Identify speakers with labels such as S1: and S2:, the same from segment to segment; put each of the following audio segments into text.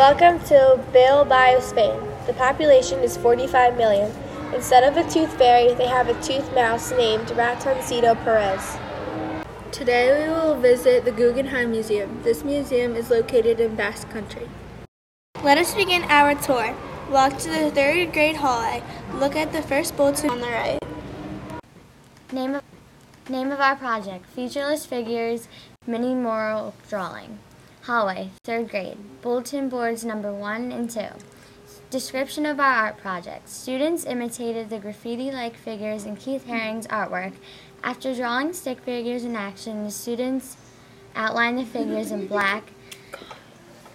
S1: Welcome to Bilbao, Spain. The population is 45 million. Instead of a tooth fairy, they have a tooth mouse named Ratoncito Perez.
S2: Today we will visit the Guggenheim Museum. This museum is located in Basque Country.
S3: Let us begin our tour. Walk to the third grade hallway. Look at the first bulletin on the right.
S4: Name of, name of our project Featureless Figures Mini Mural Drawing. Hallway, third grade. Bulletin boards number one and two. Description of our art project. Students imitated the graffiti like figures in Keith Haring's artwork. After drawing stick figures in action, the students outlined the figures in black,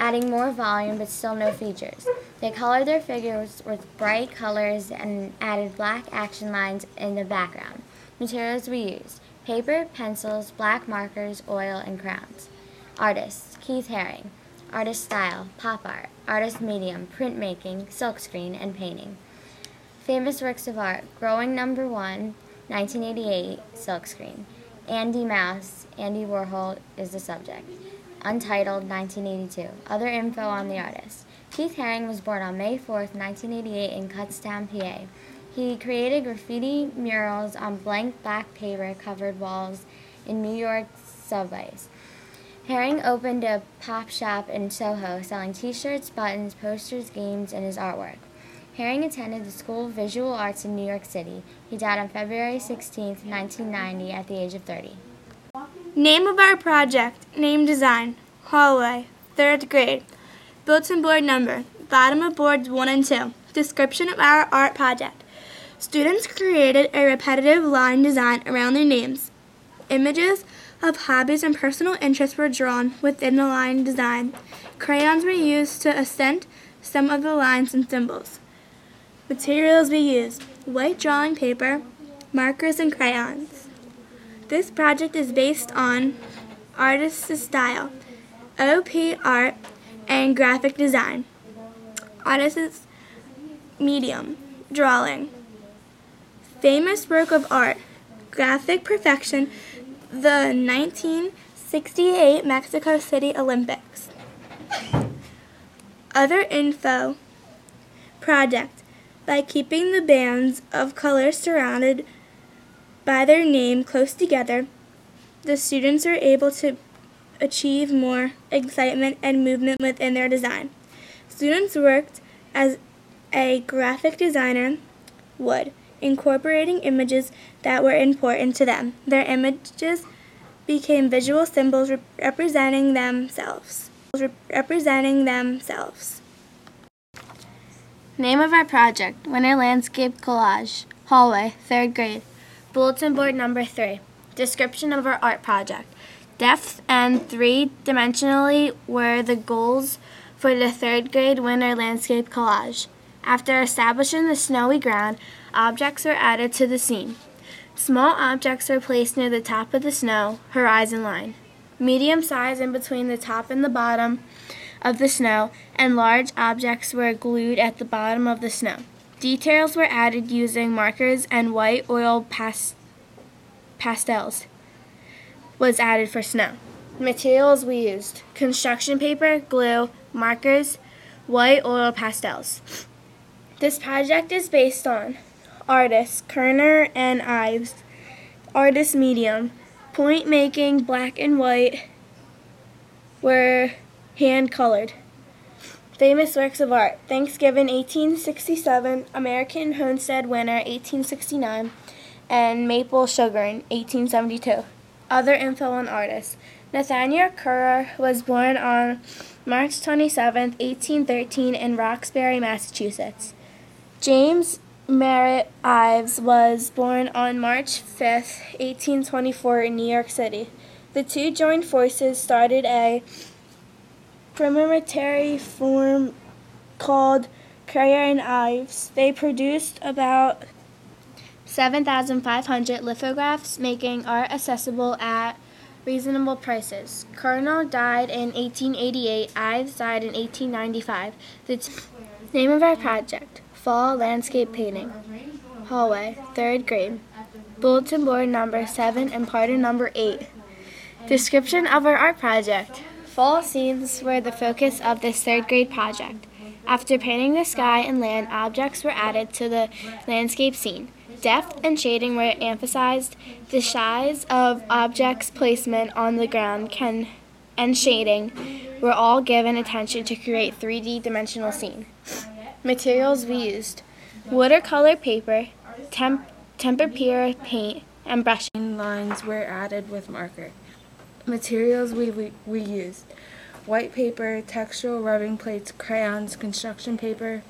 S4: adding more volume but still no features. They colored their figures with bright colors and added black action lines in the background. Materials we used paper, pencils, black markers, oil, and crowns. Artists Keith Haring. Artist style pop art. Artist medium printmaking, silkscreen, and painting. Famous works of art Growing Number One, 1988, silkscreen. Andy Mouse, Andy Warhol is the subject. Untitled, 1982. Other info on the artist. Keith Haring was born on May 4, 1988, in Kutztown, PA. He created graffiti murals on blank black paper covered walls in New York subways. Haring opened a pop shop in Soho selling t shirts, buttons, posters, games, and his artwork. Haring attended the School of Visual Arts in New York City. He died on February 16, 1990, at the age of 30.
S3: Name of our project, name design, hallway, third grade. Bulletin board number, bottom of boards 1 and 2. Description of our art project. Students created a repetitive line design around their names. Images of hobbies and personal interests were drawn within the line design. Crayons were used to accent some of the lines and symbols. Materials we used white drawing paper, markers, and crayons. This project is based on artist's style, OP art, and graphic design. Artist's medium, drawing. Famous work of art, graphic perfection, the 1968 Mexico City Olympics. Other info project by keeping the bands of color surrounded by their name close together, the students are able to achieve more excitement and movement within their design. Students worked as a graphic designer would, incorporating images that were important to them. Their images became visual symbols rep- representing themselves. Rep- representing themselves.
S1: Name of our project Winter Landscape Collage. Hallway, third grade. Bulletin board number three. Description of our art project. Depth and three dimensionally were the goals for the third grade winter landscape collage. After establishing the snowy ground, objects were added to the scene. Small objects were placed near the top of the snow horizon line, medium size in between the top and the bottom of the snow, and large objects were glued at the bottom of the snow. Details were added using markers and white oil pas- pastels was added for snow. Materials we used construction paper, glue, markers, white oil pastels. This project is based on artists Currier and Ives, artist medium, point making, black and white were hand colored. Famous works of art Thanksgiving 1867, American Homestead Winter 1869, and Maple Sugaring 1872. Other info on artists Nathaniel Currier was born on March 27, 1813, in Roxbury, Massachusetts. James Merritt Ives was born on March 5, 1824, in New York City. The two joined forces started a premonitory firm called Currier and Ives. They produced about 7,500 lithographs, making art accessible at reasonable prices. Colonel died in 1888. Ives died in 1895. The t- name of our project Fall Landscape Painting. Hallway, third grade. Bulletin board number seven and part of number eight. Description of our art project Fall scenes were the focus of this third grade project. After painting the sky and land, objects were added to the landscape scene. Depth and shading were emphasized. The size of objects' placement on the ground can, and shading were all given attention to create 3D dimensional scene. Materials we used watercolor paper, temp, tempera paint, and brushing.
S5: Lines were added with marker. Materials we, we, we used white paper, textural rubbing plates, crayons, construction paper,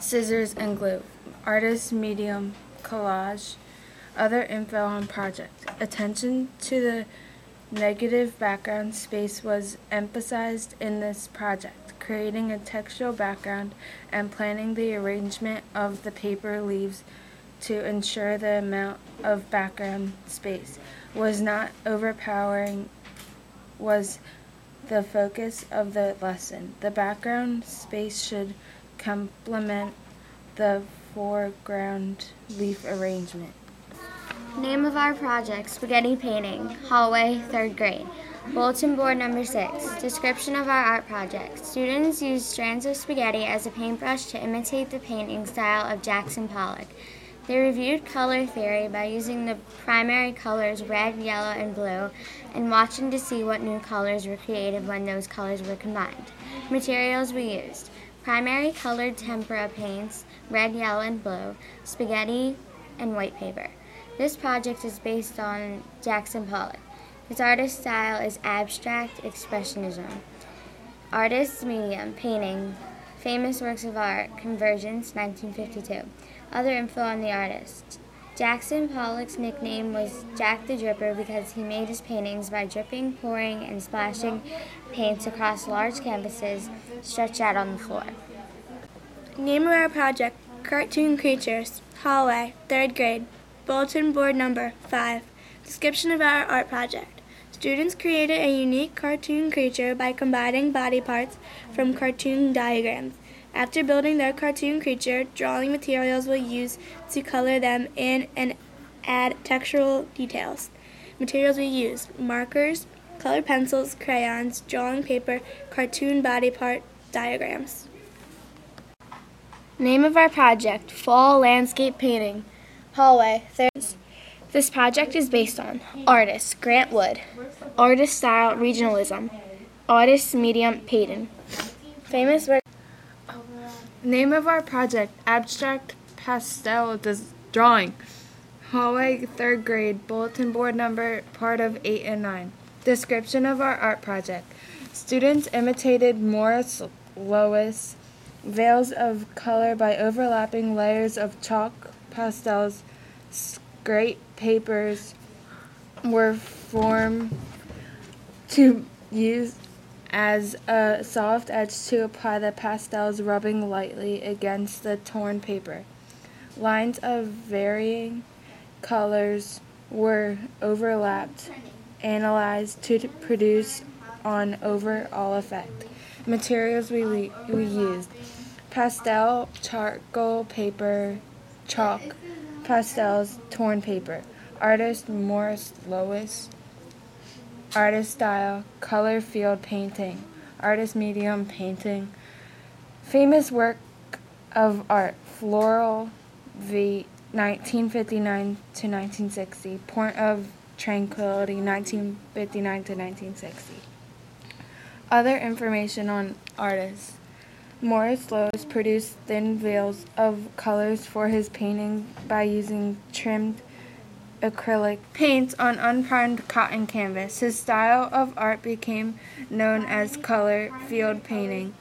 S5: scissors, and glue. Artist medium, collage, other info on project. Attention to the negative background space was emphasized in this project, creating a textual background and planning the arrangement of the paper leaves to ensure the amount of background space was not overpowering was the focus of the lesson. The background space should complement the foreground leaf arrangement.
S4: Name of our project Spaghetti Painting, Hallway, 3rd grade. Bulletin board number 6. Description of our art project. Students used strands of spaghetti as a paintbrush to imitate the painting style of Jackson Pollock. They reviewed color theory by using the primary colors red, yellow, and blue and watching to see what new colors were created when those colors were combined. Materials we used primary colored tempera paints, red, yellow, and blue, spaghetti, and white paper. This project is based on Jackson Pollock. His artist style is abstract expressionism. Artist's medium, painting, famous works of art, Convergence, 1952. Other info on the artist. Jackson Pollock's nickname was Jack the Dripper because he made his paintings by dripping, pouring, and splashing paints across large canvases stretched out on the floor.
S3: Name of our project Cartoon Creatures, Hallway, 3rd grade. Bulletin board number 5. Description of our art project. Students created a unique cartoon creature by combining body parts from cartoon diagrams. After building their cartoon creature, drawing materials were used to color them in and add textural details. Materials we used markers, colored pencils, crayons, drawing paper, cartoon body part diagrams.
S1: Name of our project Fall Landscape Painting, Hallway, third. This project is based on artist Grant Wood, artist style regionalism, artist medium Payton. Famous work.
S5: Name of our project Abstract Pastel Des- Drawing. Hallway, third grade, bulletin board number, part of 8 and 9. Description of our art project. Students imitated Morris Louis veils of color by overlapping layers of chalk pastels. Scrape papers were formed to use as a soft edge to apply the pastels, rubbing lightly against the torn paper. Lines of varying colors were overlapped, analyzed to produce an overall effect. Materials we, we, we used pastel, charcoal paper, chalk, pastels, torn paper. Artist Morris Louis. Artist style, color field painting. Artist medium painting. Famous work of art, Floral v. 1959 to 1960. Point of Tranquility, 1959 to 1960. Other information on artists. Morris Louis produced thin veils of colors for his painting by using trimmed acrylic paints on unprimed cotton canvas. His style of art became known as color field painting.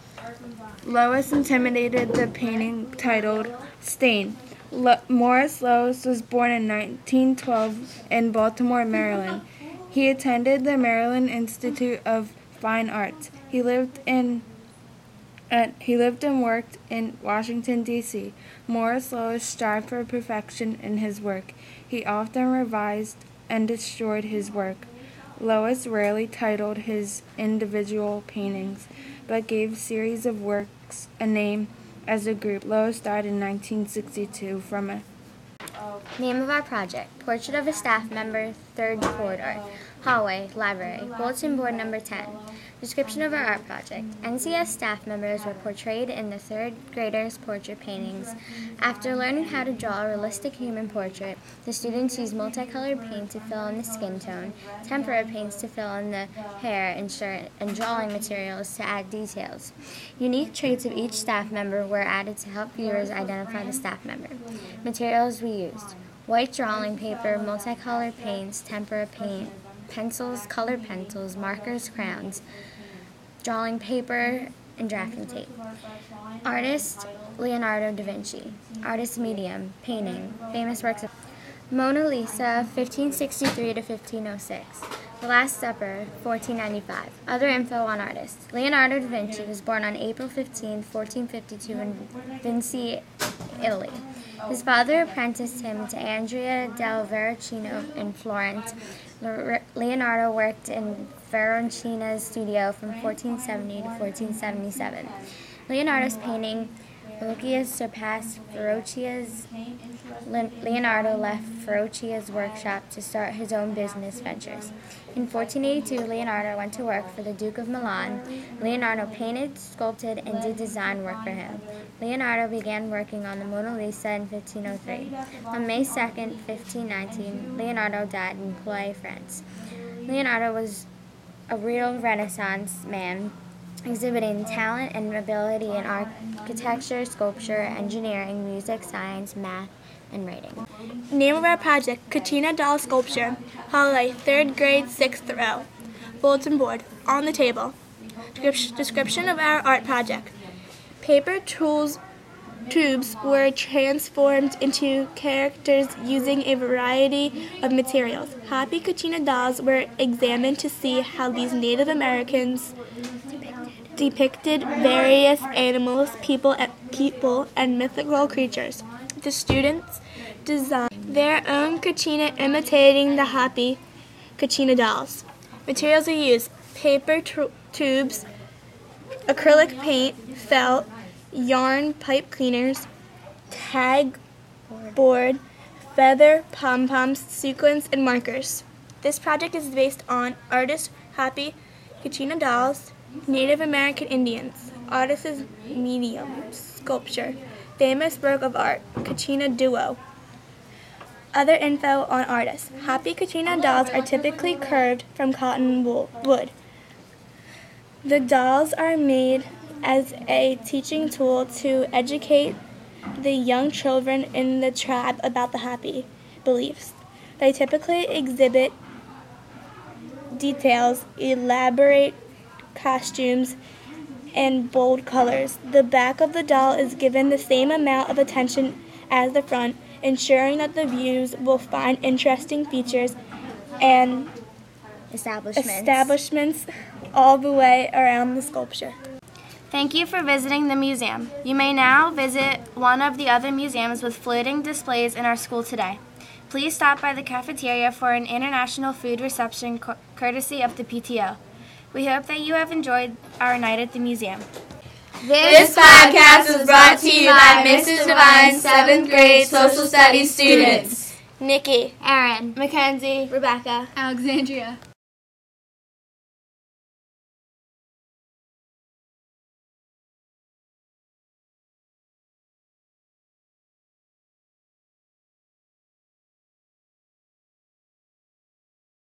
S5: Louis intimidated the painting titled Stain. Lo- Morris Louis was born in 1912 in Baltimore, Maryland. He attended the Maryland Institute of Fine Arts. He lived in and he lived and worked in Washington, D.C. Morris Louis strived for perfection in his work. He often revised and destroyed his work. Louis rarely titled his individual paintings, but gave series of works a name as a group. Louis died in 1962 from a
S4: Name of our project Portrait of a Staff Member, 3rd Corridor, Hallway, Library, Bulletin Board number 10. Description of our art project. NCS staff members were portrayed in the third graders' portrait paintings. After learning how to draw a realistic human portrait, the students used multicolored paint to fill in the skin tone, tempera paints to fill in the hair and shirt, and drawing materials to add details. Unique traits of each staff member were added to help viewers identify the staff member. Materials we used white drawing paper, multicolored paints, tempera paint, pencils, colored pencils, markers, crayons, drawing paper, and drafting tape. Artist Leonardo da Vinci. Artist medium, painting, famous works of Mona Lisa, 1563 to 1506. The Last Supper, 1495. Other info on artists. Leonardo da Vinci was born on April 15, 1452 in Vinci, Italy. His father apprenticed him to Andrea del Verrocchio in Florence. Leonardo worked in Verrocchio's studio from 1470 to 1477. Leonardo's painting Verrocchio surpassed Verrocchio's. Leonardo left Verrocchio's workshop to start his own business ventures. In 1482, Leonardo went to work for the Duke of Milan. Leonardo painted, sculpted, and did design work for him. Leonardo began working on the Mona Lisa in 1503. On May 2, 1519, Leonardo died in Blois, France. Leonardo was a real Renaissance man exhibiting talent and ability in architecture, sculpture, engineering, music, science, math, and writing.
S3: Name of our project, Kachina Doll Sculpture, hallway, third grade, sixth row. Bulletin board, on the table. Description of our art project. Paper tools tubes were transformed into characters using a variety of materials. Hopi Kachina dolls were examined to see how these Native Americans depicted various animals, people, people, and mythical creatures. The students design their own kachina imitating the Hopi kachina dolls. Materials we used paper tubes, acrylic paint, felt, yarn pipe cleaners, tag board, feather pom poms, sequins, and markers. This project is based on artist Hopi Kachina Dolls, Native American Indians, artist's medium, sculpture, famous work of art, Kachina Duo. Other info on artists. Hopi Kachina dolls are typically curved from cotton wool, wood. The dolls are made as a teaching tool to educate the young children in the tribe about the Hopi beliefs. They typically exhibit details, elaborate costumes, and bold colors. The back of the doll is given the same amount of attention as the front, ensuring that the views will find interesting features and
S4: Establishments.
S3: establishments all the way around the sculpture.
S1: Thank you for visiting the museum. You may now visit one of the other museums with floating displays in our school today. Please stop by the cafeteria for an international food reception co- courtesy of the PTO. We hope that you have enjoyed our night at the museum.
S6: This podcast was brought to you by Mrs. Devine's 7th grade social studies students.
S3: Nikki,
S4: Aaron.
S3: Mackenzie, Rebecca.
S2: Alexandria.